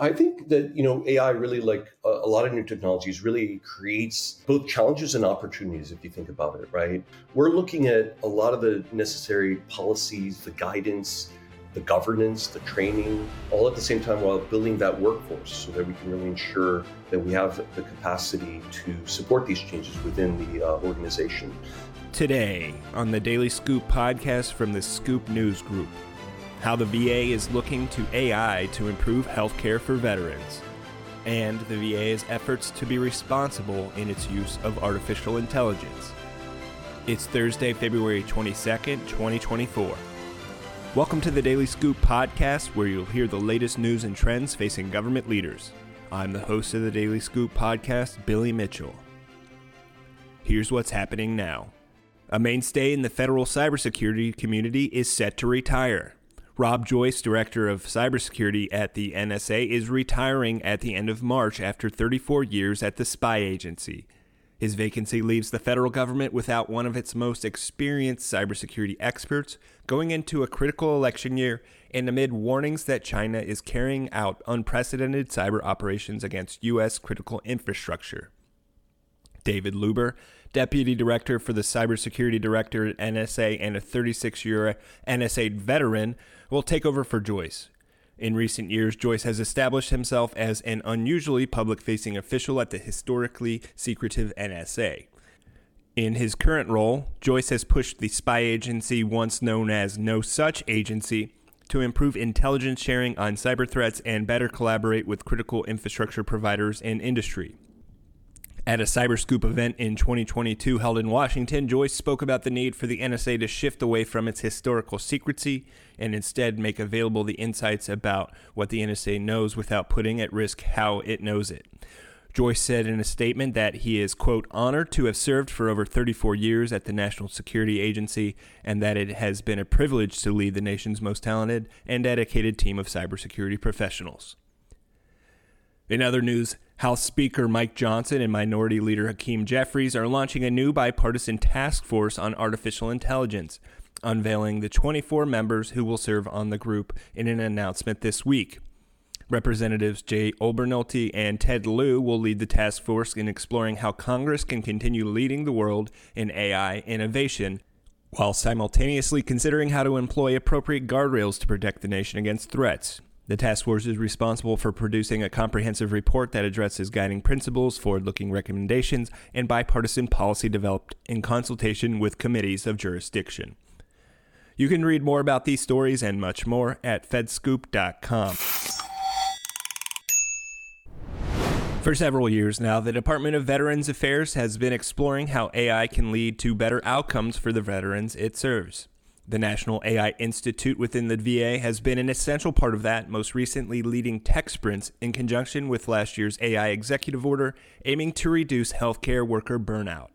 I think that you know AI really like a, lot of new technologies really creates both challenges and opportunities if you think about it, right? We're looking at a lot of the necessary policies, the guidance, the governance, the training, all at the same time while building that workforce so that we can really ensure that we have the capacity to support these changes within the uh, organization. Today on the Daily Scoop podcast from the Scoop News Group how the VA is looking to AI to improve healthcare for veterans, and the VA's efforts to be responsible in its use of artificial intelligence. It's Thursday, February 22nd, 2024. Welcome to the Daily Scoop podcast, where you'll hear the latest news and trends facing government leaders. I'm the host of the Daily Scoop podcast, Billy Mitchell. Here's what's happening now. A mainstay in the federal cybersecurity community is set to retire. Rob Joyce, Director of Cybersecurity at the NSA, is retiring at the end of March after 34 years at the spy agency. His vacancy leaves the federal government without one of its most experienced cybersecurity experts going into a critical election year and amid warnings that China is carrying out unprecedented cyber operations against U.S. critical infrastructure. David Luber, Deputy Director for the Cybersecurity Director at NSA and a 36 year NSA veteran, will take over for Joyce. In recent years, Joyce has established himself as an unusually public facing official at the historically secretive NSA. In his current role, Joyce has pushed the spy agency, once known as No Such Agency, to improve intelligence sharing on cyber threats and better collaborate with critical infrastructure providers and industry. At a Cyberscoop event in 2022 held in Washington, Joyce spoke about the need for the NSA to shift away from its historical secrecy and instead make available the insights about what the NSA knows without putting at risk how it knows it. Joyce said in a statement that he is, quote, honored to have served for over 34 years at the National Security Agency and that it has been a privilege to lead the nation's most talented and dedicated team of cybersecurity professionals. In other news, House Speaker Mike Johnson and Minority Leader Hakeem Jeffries are launching a new bipartisan task force on artificial intelligence, unveiling the 24 members who will serve on the group in an announcement this week. Representatives Jay Obernolte and Ted Lieu will lead the task force in exploring how Congress can continue leading the world in AI innovation while simultaneously considering how to employ appropriate guardrails to protect the nation against threats. The task force is responsible for producing a comprehensive report that addresses guiding principles, forward looking recommendations, and bipartisan policy developed in consultation with committees of jurisdiction. You can read more about these stories and much more at fedscoop.com. For several years now, the Department of Veterans Affairs has been exploring how AI can lead to better outcomes for the veterans it serves. The National AI Institute within the VA has been an essential part of that, most recently leading tech sprints in conjunction with last year's AI executive order aiming to reduce healthcare worker burnout.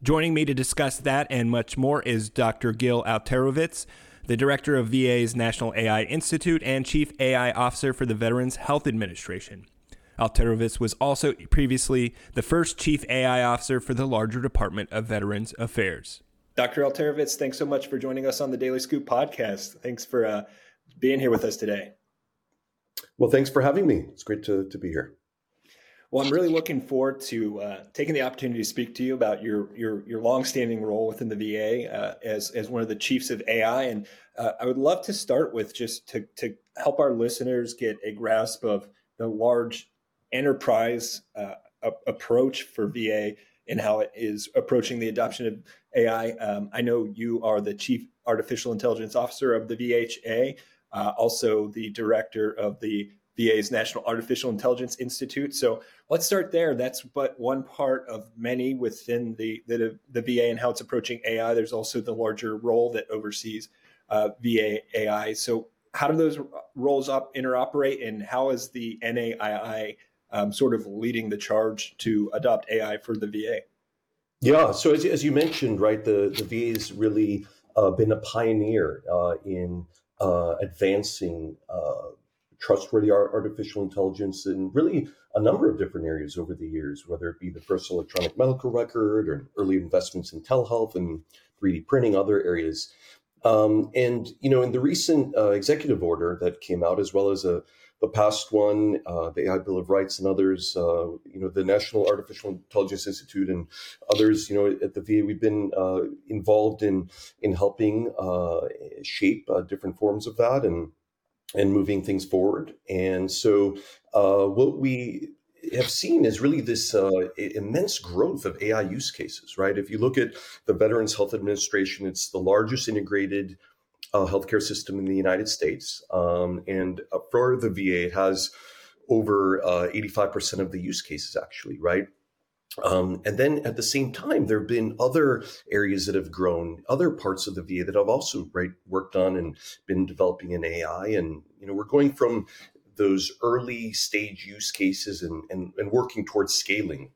Joining me to discuss that and much more is Dr. Gil Alterovitz, the director of VA's National AI Institute and chief AI officer for the Veterans Health Administration. Alterovitz was also previously the first chief AI officer for the larger Department of Veterans Affairs. Dr. Alterovitz, thanks so much for joining us on the Daily Scoop podcast. Thanks for uh, being here with us today. Well, thanks for having me. It's great to, to be here. Well, I'm really looking forward to uh, taking the opportunity to speak to you about your your your longstanding role within the VA uh, as as one of the chiefs of AI, and uh, I would love to start with just to to help our listeners get a grasp of the large enterprise uh, approach for VA and how it is approaching the adoption of AI. Um, I know you are the chief artificial intelligence officer of the VHA, uh, also the director of the VA's National Artificial Intelligence Institute. So let's start there. That's but one part of many within the, the, the VA and how it's approaching AI. There's also the larger role that oversees uh, VA AI. So how do those roles up interoperate, and how is the NAII um, sort of leading the charge to adopt AI for the VA? Yeah, so as, as you mentioned, right, the, the VA has really uh, been a pioneer uh, in uh, advancing uh, trustworthy artificial intelligence in really a number of different areas over the years, whether it be the first electronic medical record or early investments in telehealth and 3D printing, other areas. Um, and, you know, in the recent uh, executive order that came out, as well as a the past one, uh, the AI Bill of Rights, and others. Uh, you know, the National Artificial Intelligence Institute and others. You know, at the VA, we've been uh, involved in in helping uh, shape uh, different forms of that and and moving things forward. And so, uh, what we have seen is really this uh, immense growth of AI use cases, right? If you look at the Veterans Health Administration, it's the largest integrated uh, healthcare system in the United States. Um, and uh, for the VA, it has over 85% uh, of the use cases, actually, right? Um, and then at the same time, there have been other areas that have grown, other parts of the VA that I've also right worked on and been developing in AI. And you know, we're going from those early stage use cases and, and, and working towards scaling.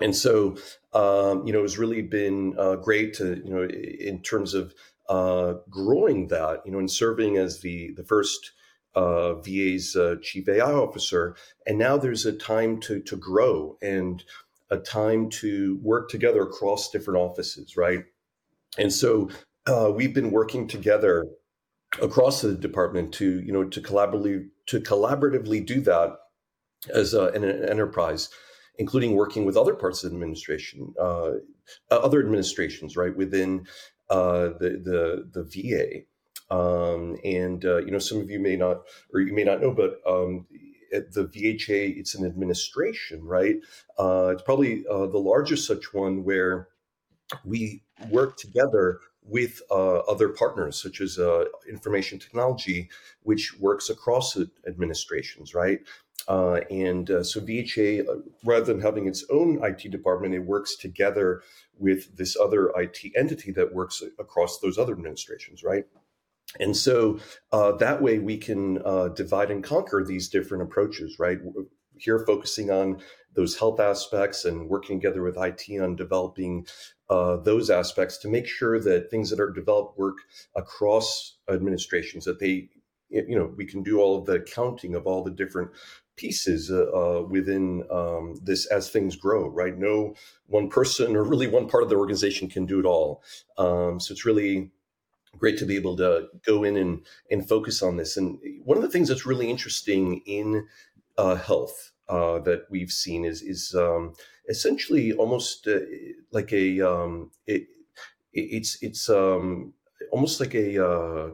And so, um, you know, it's really been uh, great to, you know, in terms of uh, growing that, you know, and serving as the the first uh, VA's uh, chief AI officer. And now there's a time to to grow and a time to work together across different offices, right? And so uh, we've been working together across the department to you know to collaboratively to collaboratively do that as a, an enterprise including working with other parts of the administration uh, other administrations right within uh, the the the VA um, and uh, you know some of you may not or you may not know but um, the VHA it's an administration right? Uh, it's probably uh, the largest such one where we work together with uh, other partners such as uh, information technology, which works across administrations, right? Uh, and uh, so VHA, uh, rather than having its own IT department, it works together with this other IT entity that works across those other administrations, right? And so uh, that way we can divide and conquer these different approaches, right? Here, focusing on those health aspects and working together with IT on developing uh, those aspects to make sure that things that are developed work across administrations, that they, you know, we can do all of the accounting of all the different pieces uh, uh, within um, this as things grow, right? No one person or really one part of the organization can do it all. Um, so it's really great to be able to go in and, and focus on this. And one of the things that's really interesting in uh, health uh, that we've seen is is um, essentially almost uh, like a um, it, it's it's um, almost like a, uh,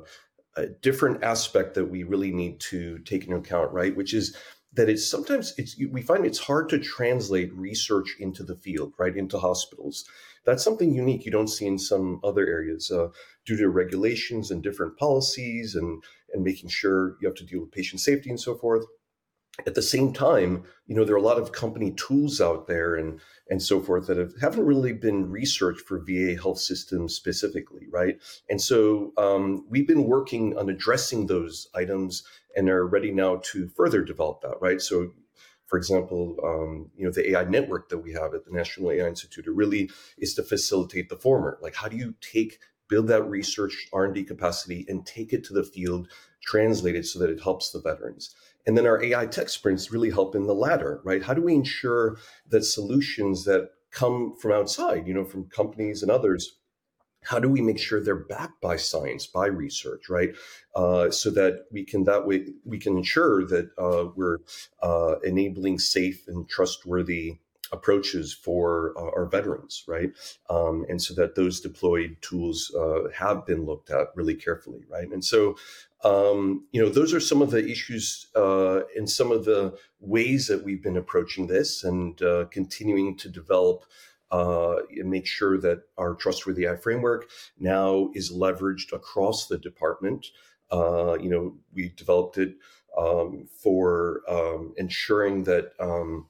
a different aspect that we really need to take into account, right? Which is that it's sometimes it's we find it's hard to translate research into the field, right, into hospitals. That's something unique you don't see in some other areas uh, due to regulations and different policies and and making sure you have to deal with patient safety and so forth at the same time, you know, there are a lot of company tools out there and and so forth that have, haven't really been researched for VA health systems specifically, right? And so um, we've been working on addressing those items and are ready now to further develop that, right? So, for example, um, you know, the AI network that we have at the National AI Institute, it really is to facilitate the former. Like, how do you take build that research R&D capacity and take it to the field, translate it so that it helps the veterans? And then our AI tech sprints really help in the latter, right? How do we ensure that solutions that come from outside, you know, from companies and others, how do we make sure they're backed by science, by research, right? Uh, so that we can that way we can ensure that uh, we're uh, enabling safe and trustworthy approaches for uh, our veterans, right? Um, and so that those deployed tools uh, have been looked at really carefully, right? And so um, you know, those are some of the issues uh, and some of the ways that we've been approaching this and uh, continuing to develop uh, and make sure that our trustworthy AI framework now is leveraged across the department. Uh, you know, we developed it um, for um, ensuring that um,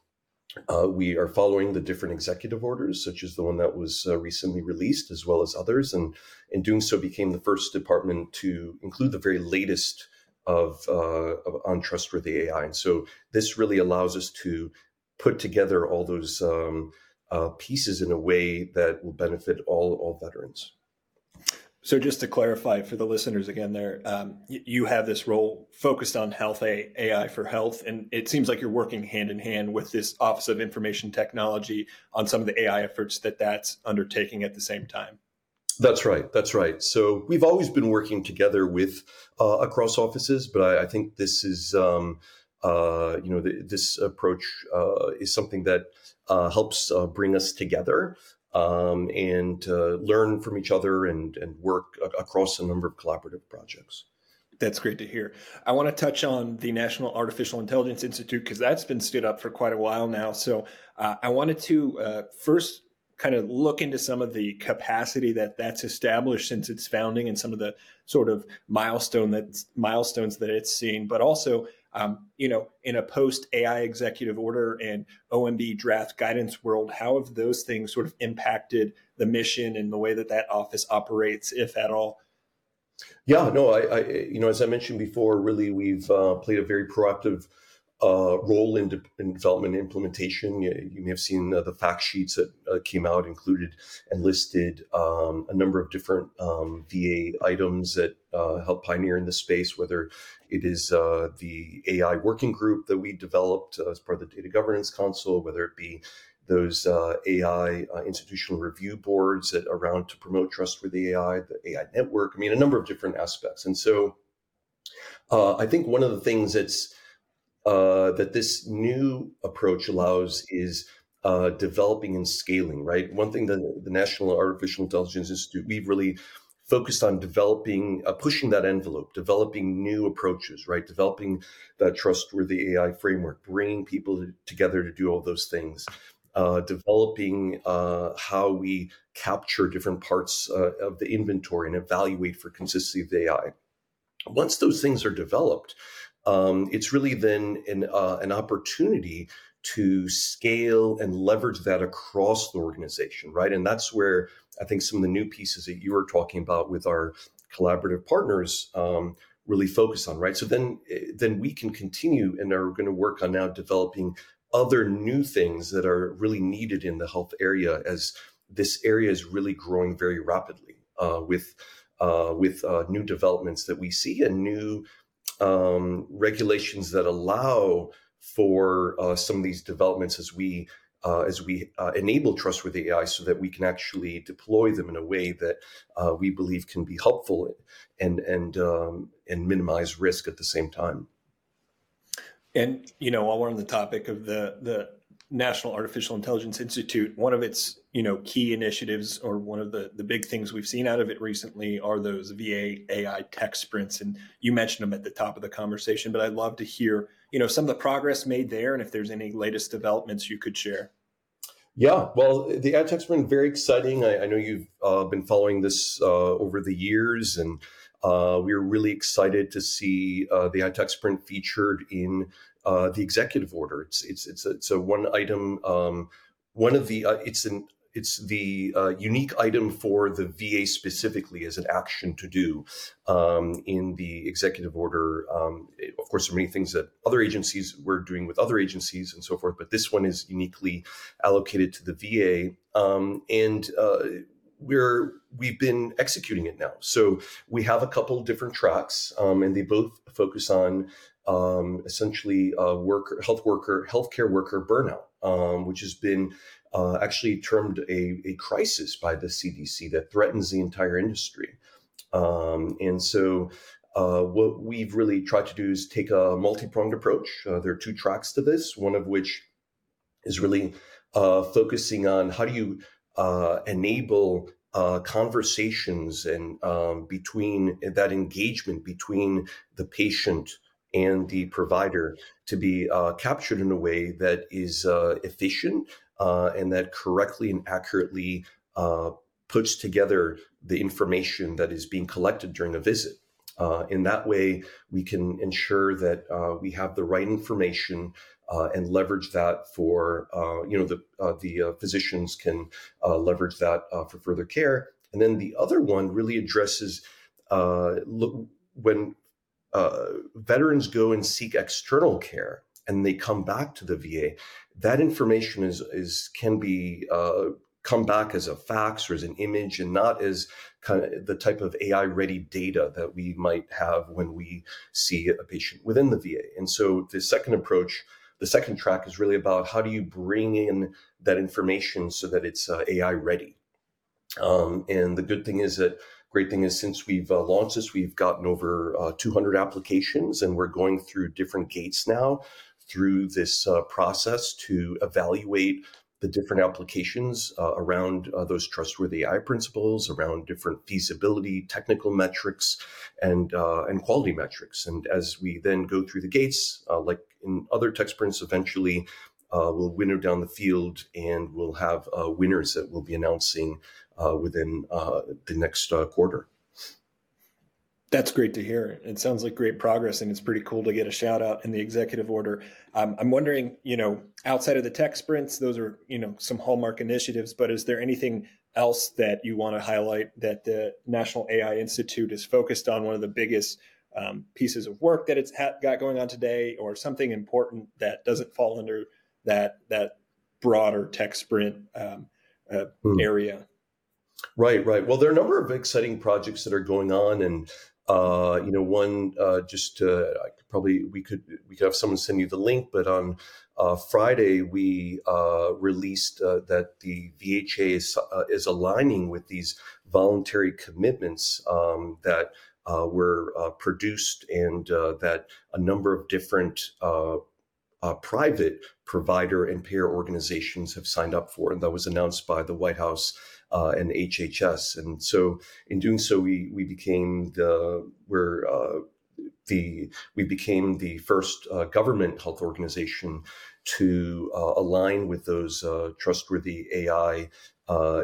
uh, we are following the different executive orders, such as the one that was uh, recently released, as well as others, and in doing so, became the first department to include the very latest of, uh, of on trustworthy AI. And so, this really allows us to put together all those um, uh, pieces in a way that will benefit all all veterans. So just to clarify for the listeners again, there um, you have this role focused on health AI for health, and it seems like you're working hand in hand with this Office of Information Technology on some of the AI efforts that that's undertaking at the same time. That's right. That's right. So we've always been working together with uh, across offices, but I, I think this is um, uh, you know, this approach uh, is something that uh, helps uh, bring us together um, and learn from each other and, and work across a number of collaborative projects. That's great to hear. I want to touch on the National Artificial Intelligence Institute because that's been stood up for quite a while now. So uh, I wanted to uh, first kind of look into some of the capacity that that's established since its founding and some of the sort of milestone that milestones that it's seen, but also um, you know, in a post AI executive order and OMB draft guidance world, how have those things sort of impacted the mission and the way that that office operates, if at all? Yeah, no, I, I you know, as I mentioned before, really we've uh, played a very proactive uh, role in, de- in, development and implementation. You, you may have seen uh, the fact sheets that uh, came out included and listed um, a number of different um, VA items that uh, help pioneer in the space, whether it is uh, the AI working group that we developed as part of the Data Governance Council, whether it be those uh, AI institutional review boards that around to promote trustworthy AI, the AI network. I mean, a number of different aspects. And so I think one of the things that's uh, that this new approach allows is uh, developing and scaling, right? One thing that the National Artificial Intelligence Institute, we've really focused on developing, uh, pushing that envelope, developing new approaches, right? Developing that trustworthy AI framework, bringing people together to do all those things, uh, developing uh, how we capture different parts uh, of the inventory and evaluate for consistency of the AI. Once those things are developed, um, it's really then an, uh, an opportunity to scale and leverage that across the organization, right? And that's where I think some of the new pieces that you were talking about with our collaborative partners um, really focus on, right? So then, eh, then we can continue and are going to work on now developing other new things that are really needed in the health area as this area is really growing very rapidly uh, with uh, with uh, new developments that we see and new um, regulations that allow for uh, some of these developments as we uh, as we uh, enable trustworthy AI, so that we can actually deploy them in a way that uh, we believe can be helpful and and um, and minimize risk at the same time. And you know, while we're on the topic of the the National Artificial Intelligence Institute, one of its you know key initiatives or one of the the big things we've seen out of it recently are those VA AI tech sprints, and you mentioned them at the top of the conversation. But I'd love to hear you know some of the progress made there, and if there's any latest developments you could share. Yeah, well, the ad tech's been very exciting. I, I know you've uh, been following this uh, over the years, and uh, we are really excited to see uh, the AI tech sprint featured in uh, the executive order. It's it's it's a, it's a one item. Um, one of the uh, it's an it's the uh, unique item for the VA specifically as an action to do um, in the executive order. Um, of course, there are many things that other agencies were doing with other agencies and so forth, but this one is uniquely allocated to the VA. Um, and uh, we're we've been executing it now. So we have a couple different tracks, um, and they both focus on um, essentially uh, worker, health worker, healthcare worker burnout, um, which has been uh, actually termed a, a, crisis by the CDC that threatens the entire industry. Um, and so, uh, what we've really tried to do is take a multi-pronged approach. Uh, there are two tracks to this. One of which is really uh, focusing on how do you uh, enable uh, conversations and um, between that engagement between the patient and the provider to be uh, captured in a way that is uh, efficient uh, and that correctly and accurately uh, puts together the information that is being collected during a visit. Uh, in that way, we can ensure that uh, we have the right information and leverage that for you know the the physicians can leverage that for further care. And then the other one really addresses look, when uh, veterans go and seek external care and they come back to the VA, that information is is can be uh, come back as a fax or as an image and not as kind of the type of AI ready data that we might have when we see a patient within the VA. And so the second approach, the second track is really about how do you bring in that information so that it's uh, AI ready. Um, and the good thing is that great thing is since we've uh, launched this, we've gotten over uh, 200 applications, and we're going through different gates now through this uh, process to evaluate the different applications uh, around uh, those trustworthy AI principles, around different feasibility, technical metrics, and uh, and quality metrics. And as we then go through the gates, uh, like in other tech sprints, eventually uh, we'll winnow down the field, and we'll have winners that we'll be announcing within the next quarter. That's great to hear. It sounds like great progress, and it's pretty cool to get a shout out in the executive order. Um, I'm wondering, you know, outside of the tech sprints, those are, you know, some hallmark initiatives, but is there anything else that you want to highlight that the National AI Institute is focused on? One of the biggest um, pieces of work that it's ha- got going on today, or something important that doesn't fall under that that broader tech sprint um, uh, hmm. area? Right, right. Well, there are a number of exciting projects that are going on, and uh, you know, one uh, just uh, I could probably we could we could have someone send you the link, but on uh, Friday we uh, released uh, that the VHA is, is aligning with these voluntary commitments um, that were produced and that a number of different private provider and payer organizations have signed up for, and that was announced by the White House uh, and HHS. And so in doing so, we we became the we're uh, the we became the first uh, government health organization to uh, align with those uh, trustworthy AI uh,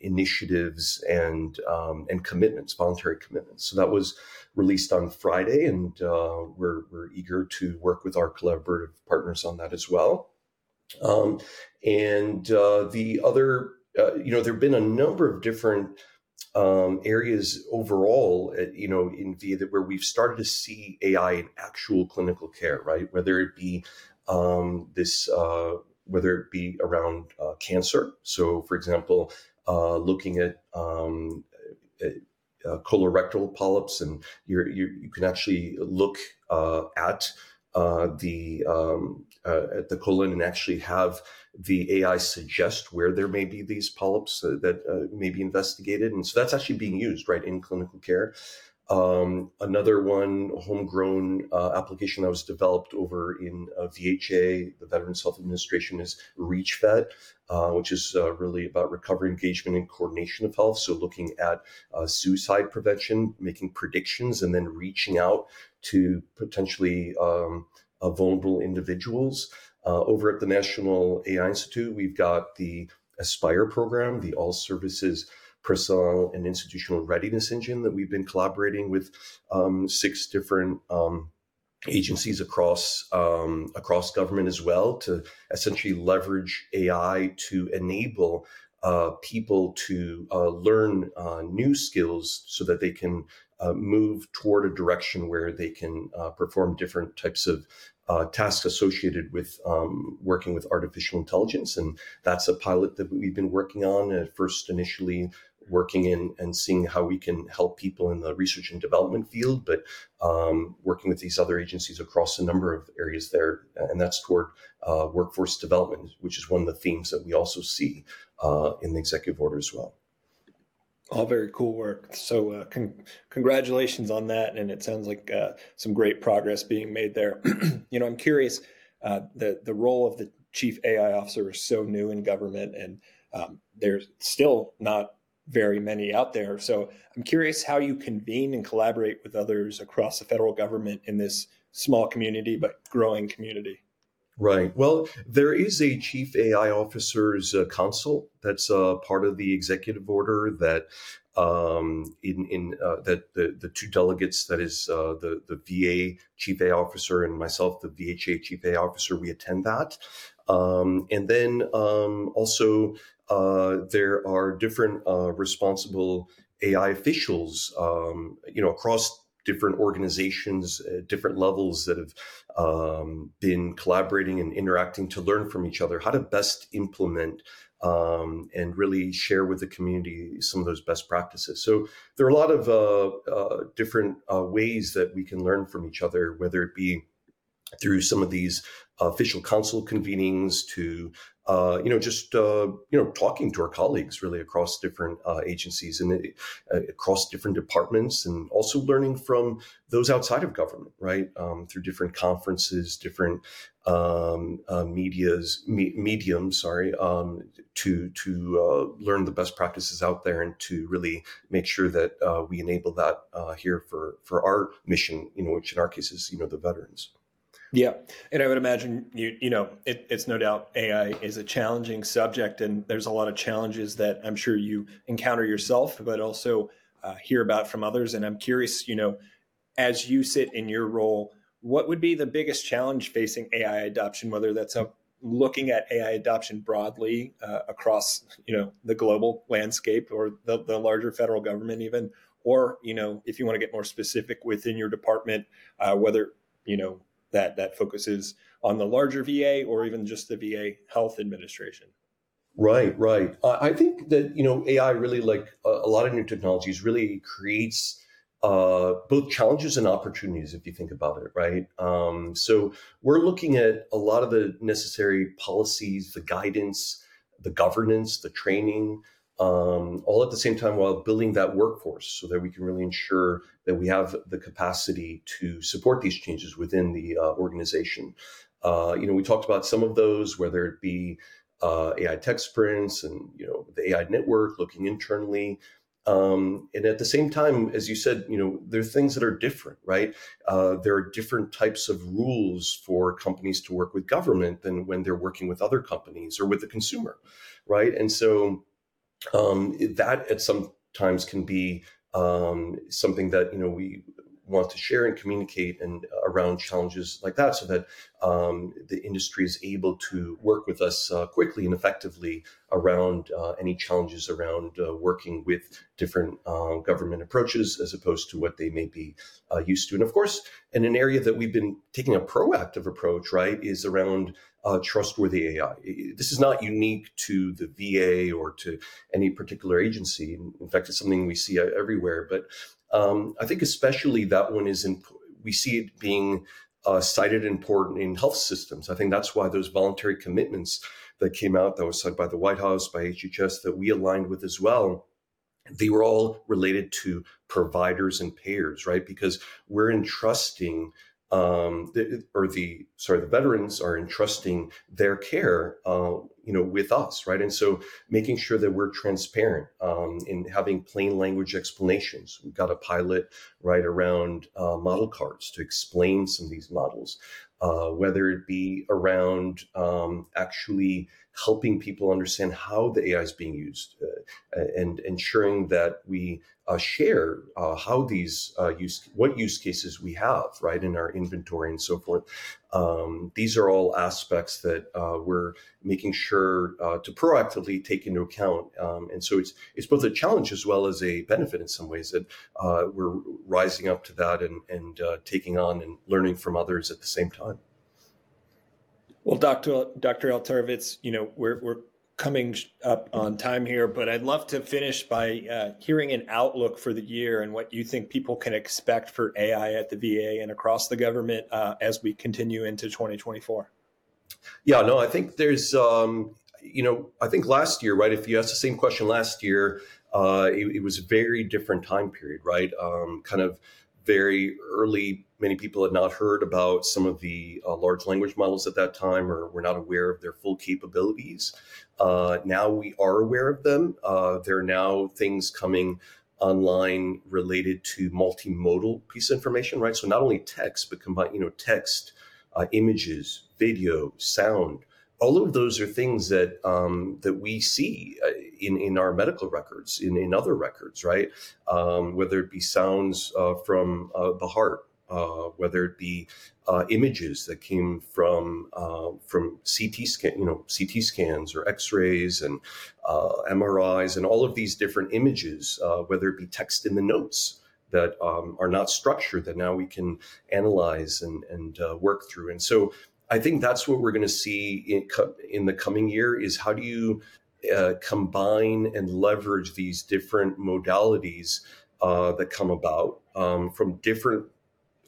initiatives and um, and commitments, voluntary commitments. So that was released on Friday, and we're we're eager to work with our collaborative partners on that as well. Um, and the other uh, you know, there have been a number of different um, areas overall, at, you know, in that where we've started to see AI in actual clinical care, right? Whether it be um, this, uh, whether it be around uh, cancer. So, for example, uh, looking at um, uh, colorectal polyps, and you you can actually look uh, at uh, the um, uh, at the colon and actually have the AI suggest where there may be these polyps uh, that uh, may be investigated, and so that's actually being used right in clinical care. Um, another one, homegrown uh, application that was developed over in uh, VHA, the Veterans Health Administration, is ReachVet, uh, which is uh, really about recovery engagement and coordination of health. So, looking at suicide prevention, making predictions, and then reaching out to potentially um, vulnerable individuals. Over at the National AI Institute, we've got the Aspire program, the All Services personnel and institutional readiness engine that we've been collaborating with um, six different um, agencies across um, across government as well to essentially leverage AI to enable uh, people to uh, learn uh, new skills so that they can uh, move toward a direction where they can uh, perform different types of uh, tasks associated with um, working with artificial intelligence. And that's a pilot that we've been working on at first initially working in and seeing how we can help people in the research and development field, but um, working with these other agencies across a number of areas there. And that's toward uh, workforce development, which is one of the themes that we also see uh, in the executive order as well. All very cool work. So, uh, con- congratulations on that. And it sounds like uh, some great progress being made there. you know, I'm curious uh, the, the role of the chief AI officer is so new in government, and um, there's still not very many out there. So I'm curious how you convene and collaborate with others across the federal government in this small community but growing community. Right. Well, there is a chief AI officer's uh, council that's uh, part of the executive order that um, in in uh, that the the two delegates that is uh, the the VA chief AI officer and myself the VHA chief AI officer we attend that, um, and then um, also uh, there are different uh, responsible AI officials, um, you know, across different organizations, uh, different levels that have um, been collaborating and interacting to learn from each other how to best implement um, and really share with the community some of those best practices. So there are a lot of uh, uh, different uh, ways that we can learn from each other, whether it be through some of these official council convenings to uh, you know, just uh, you know, talking to our colleagues really across different uh, agencies and uh, across different departments, and also learning from those outside of government, right? Um, through different conferences, different um, uh, media's me- mediums, sorry, um, to to uh, learn the best practices out there and to really make sure that we enable that here for for our mission, you know, which in our case is you know the veterans. Yeah, and I would imagine you you know it, it's no doubt AI is a challenging subject, and there's a lot of challenges that I'm sure you encounter yourself, but also uh, hear about from others. And I'm curious, you know, as you sit in your role, what would be the biggest challenge facing AI adoption? Whether that's a, looking at AI adoption broadly uh, across you know the global landscape or the, the larger federal government, even, or you know if you want to get more specific within your department, uh, whether you know that that focuses on the larger VA or even just the VA health administration. Right, right. Uh, I think that you know AI really, like a, a lot of new technologies, really creates uh, both challenges and opportunities if you think about it, right? Um, so we're looking at a lot of the necessary policies, the guidance, the governance, the training, um, all at the same time while building that workforce so that we can really ensure that we have the capacity to support these changes within the uh, organization. Uh, you know, we talked about some of those, whether it be uh, AI tech sprints and you know the AI network, looking internally. Um, and at the same time, as you said, you know, there are things that are different, right? Uh, there are different types of rules for companies to work with government than when they're working with other companies or with the consumer, right? And so um, that at some times can be um, something that you know we want to share and communicate and uh, around challenges like that so that um, the industry is able to work with us uh, quickly and effectively around uh, any challenges around uh, working with different uh, government approaches as opposed to what they may be uh, used to and of course in an area that we've been taking a proactive approach right is around uh, trustworthy AI. This is not unique to the VA or to any particular agency. In fact, it's something we see everywhere. But um, I think especially that one is in, we see it being uh, cited important in health systems. I think that's why those voluntary commitments that came out that was signed by the White House, by HHS, that we aligned with as well. They were all related to providers and payers, right? Because we're entrusting um, the, or the sorry, the veterans are entrusting their care, uh, you know, with us, right? And so making sure that we're transparent um, in having plain language explanations. We've got a pilot right around uh, model cards to explain some of these models, uh, whether it be around um, actually helping people understand how the AI is being used uh, and ensuring that we uh, share uh, how these uh, use what use cases we have right in our inventory and so forth. Um, these are all aspects that uh, we're making sure uh, to proactively take into account, um, and so it's it's both a challenge as well as a benefit in some ways that we're rising up to that and and taking on and learning from others at the same time. Well, Dr. Dr. Alterovitz, you know, we're, we're coming up on time here, but I'd love to finish by uh, hearing an outlook for the year and what you think people can expect for AI at the VA and across the government uh, as we continue into 2024. Yeah, no, I think there's, um, you know, I think last year, right? If you asked the same question last year, uh, it, it, was a very different time period, right? Um, kind of very early Many people had not heard about some of the uh, large language models at that time or were not aware of their full capabilities. Uh, now we are aware of them. Uh, there are now things coming online related to multimodal piece of information, right? So not only text, but combine, you know, text, uh, images, video, sound, all of those are things that um, that we see uh, in in our medical records, in in other records, right? Um, whether it be sounds uh, from uh, the heart, uh, whether it be uh, images that came from uh, from CT scan, you know, CT scans or X-rays and uh, MRIs and all of these different images, uh, whether it be text in the notes that um, are not structured that now we can analyze and and work through. And so I think that's what we're going to see in, in the coming year is how do you uh, combine and leverage these different modalities uh, that come about um, from different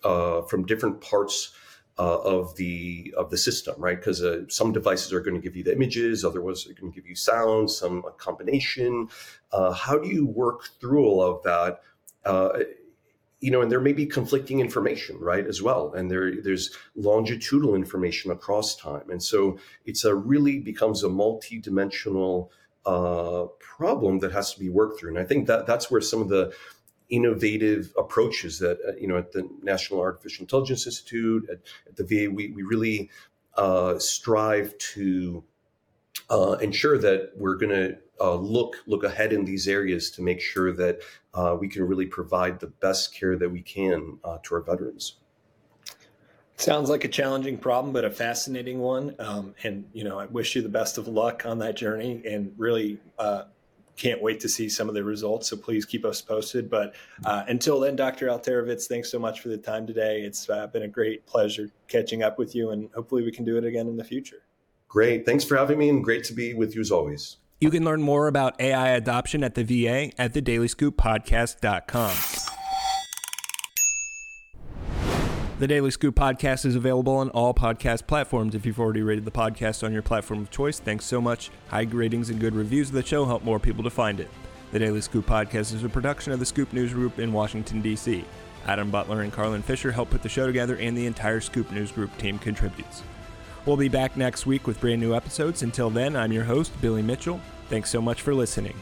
uh, from different parts uh, of the of the system, right? Because uh, some devices are going to give you the images, other ones are going to give you sound, some combination. Uh, how do you work through all of that? You know, and there may be conflicting information, right, as well, and there there's longitudinal information across time, and so it's a really becomes a multi-dimensional uh, problem that has to be worked through, and I think that that's where some of the innovative approaches that uh, you know at the National Artificial Intelligence Institute at, at the VA we, we really uh, strive to uh, ensure that we're going to uh, look look ahead in these areas to make sure that uh, we can really provide the best care that we can uh, to our veterans. Sounds like a challenging problem, but a fascinating one. Um, and you know, I wish you the best of luck on that journey, and really can't wait to see some of the results. So please keep us posted. But uh, until then, Dr. Alterovitz, thanks so much for the time today. It's uh, been a great pleasure catching up with you, and hopefully we can do it again in the future. Great. Thanks for having me, and great to be with you as always. You can learn more about AI adoption at the VA at thedailyscooppodcast.com. The Daily Scoop podcast is available on all podcast platforms. If you've already rated the podcast on your platform of choice, thanks so much. High ratings and good reviews of the show help more people to find it. The Daily Scoop podcast is a production of the Scoop News Group in Washington, D.C. Adam Butler and Carlin Fisher help put the show together, and the entire Scoop News Group team contributes. We'll be back next week with brand new episodes. Until then, I'm your host, Billy Mitchell. Thanks so much for listening.